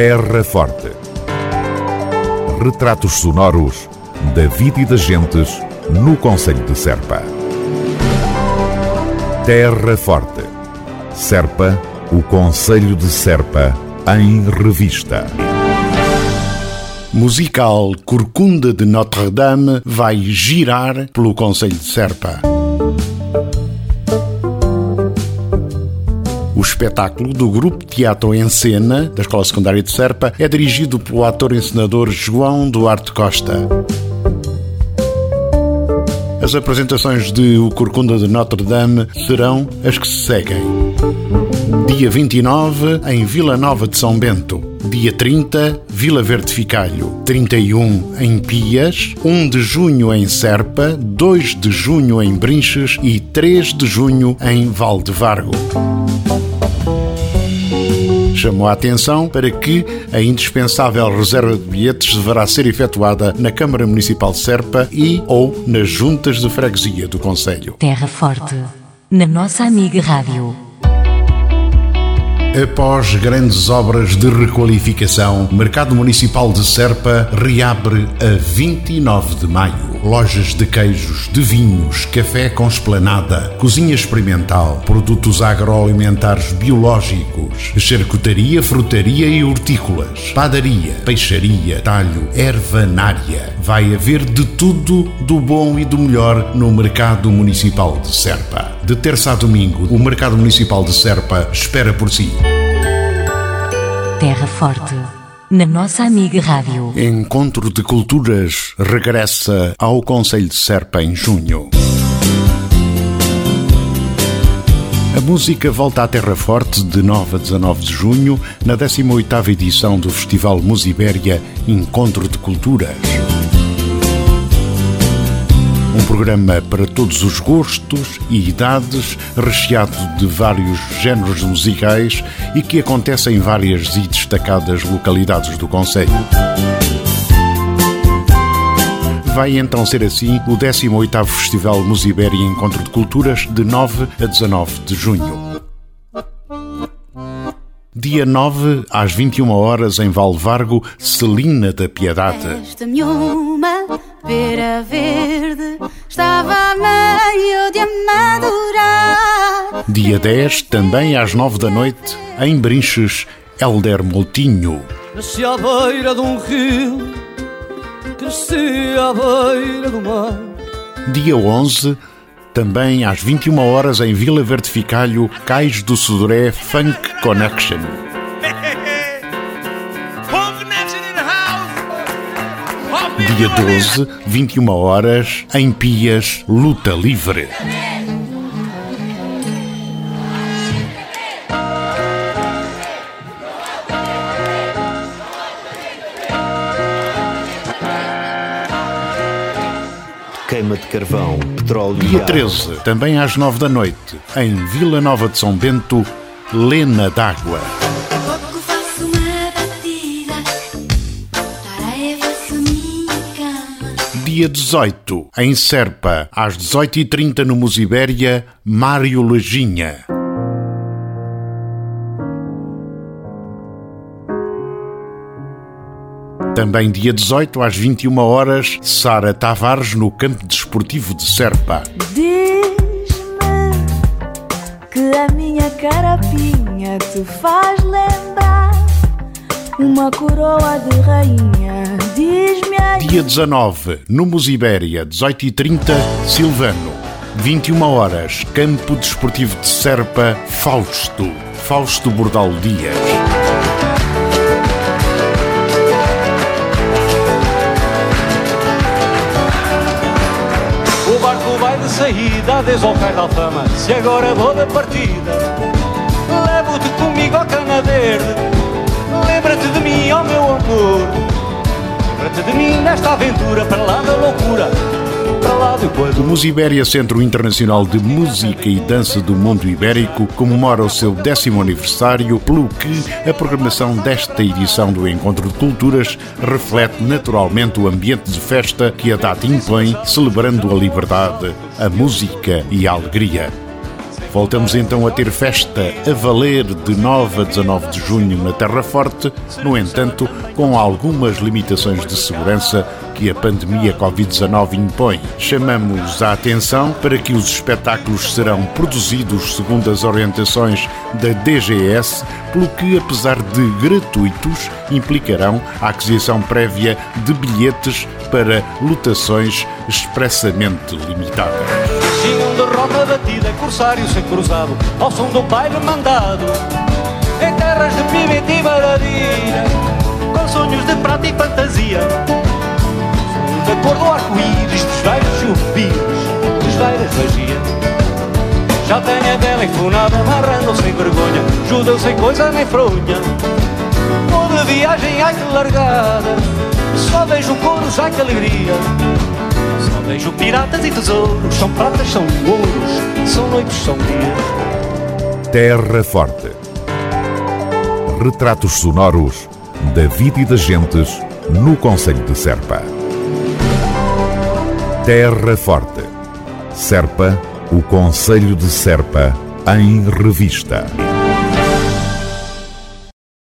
Terra Forte. Retratos sonoros da vida e das gentes no Conselho de Serpa. Terra Forte. Serpa, o Conselho de Serpa, em revista. Musical Corcunda de Notre-Dame vai girar pelo Conselho de Serpa. O espetáculo do Grupo Teatro em Cena, da Escola Secundária de Serpa, é dirigido pelo ator-encenador João Duarte Costa. As apresentações de O Corcunda de Notre Dame serão as que se seguem. Dia 29, em Vila Nova de São Bento. Dia 30, Vila Verde Ficalho. 31, em Pias. 1 de junho, em Serpa. 2 de junho, em Brinches. E 3 de junho, em Valdevargo chamou a atenção para que a indispensável reserva de bilhetes deverá ser efetuada na Câmara Municipal de Serpa e ou nas juntas de freguesia do Conselho. Terra Forte, na nossa amiga Rádio. Após grandes obras de requalificação, Mercado Municipal de Serpa reabre a 29 de maio. Lojas de queijos, de vinhos, café com esplanada, cozinha experimental, produtos agroalimentares biológicos, charcutaria, frutaria e hortícolas, padaria, peixaria, talho, ervanária. Vai haver de tudo do bom e do melhor no Mercado Municipal de Serpa. De terça a domingo, o Mercado Municipal de Serpa espera por si. Terra Forte, na nossa amiga Rádio. Encontro de Culturas regressa ao Conselho de Serpa em junho. A música volta à Terra Forte de 9 a 19 de junho, na 18ª edição do Festival Musibéria Encontro de Culturas. Um programa para todos os gostos e idades, recheado de vários géneros musicais e que acontece em várias e destacadas localidades do Conselho. Vai então ser assim o 18º Festival Musibéria Encontro de Culturas de 9 a 19 de junho. Dia 9, às 21 horas, em Valvargo, Celina da Piedade. Pera verde, estava meio de amadurar. Dia 10, também às 9 da noite, em Brinches, Helder Moutinho. Nasci à beira de um rio, cresci à beira do mar. Dia 11, também às 21 horas em Vila Verde Ficalho, Cais do Sudoré Funk Connection. Dia 12, 21 horas, em Pias, Luta Livre. queima de carvão, petróleo Dia 13, também às 9 da noite, em Vila Nova de São Bento, Lena d'Água. Dia 18, em Serpa, às 18h30 no Musibéria, Mário Leginha. Também dia 18, às 21 horas, Sara Tavares no Campo Desportivo de Serpa. Diz-me que a minha carapinha te faz lembrar uma coroa de rainha. Dia 19, no Musibéria, 18h30, Silvano. 21 horas, Campo Desportivo de Serpa, Fausto. Fausto Bordal Dias. O barco vai de saída desde o cais da alfama. Se agora vou da partida, levo-te comigo ao cana verde. Lembra-te de mim, ó meu amor. De mim nesta aventura, para lá da loucura, O. Musibéria Centro Internacional de Música e Dança do Mundo Ibérico comemora o seu décimo aniversário, pelo que a programação desta edição do Encontro de Culturas reflete naturalmente o ambiente de festa que a data impõe, celebrando a liberdade, a música e a alegria. Voltamos então a ter festa a valer de 9 a 19 de junho na Terra Forte, no entanto, com algumas limitações de segurança que a pandemia Covid-19 impõe. Chamamos a atenção para que os espetáculos serão produzidos segundo as orientações da DGS, pelo que, apesar de gratuitos, implicarão a aquisição prévia de bilhetes para lotações expressamente limitadas. Tinham de rota batida, corsário sem cruzado, ao som do baile mandado. Em terras de pimenta e maravilha, com sonhos de prata e fantasia. Da cor do arco-íris, dos velhos chupiros, dos velhas magia. Já tenho a dela enfunada, amarrando sem vergonha, judeu sem coisa nem fronha. Ou de viagem, ai que largada, só vejo couros, ai que alegria. Vejo piratas e tesouros, são pratas, são ouros, são noites, são dias. Terra Forte. Retratos sonoros da vida e das gentes no Conselho de Serpa. Terra Forte. Serpa, o Conselho de Serpa, em revista.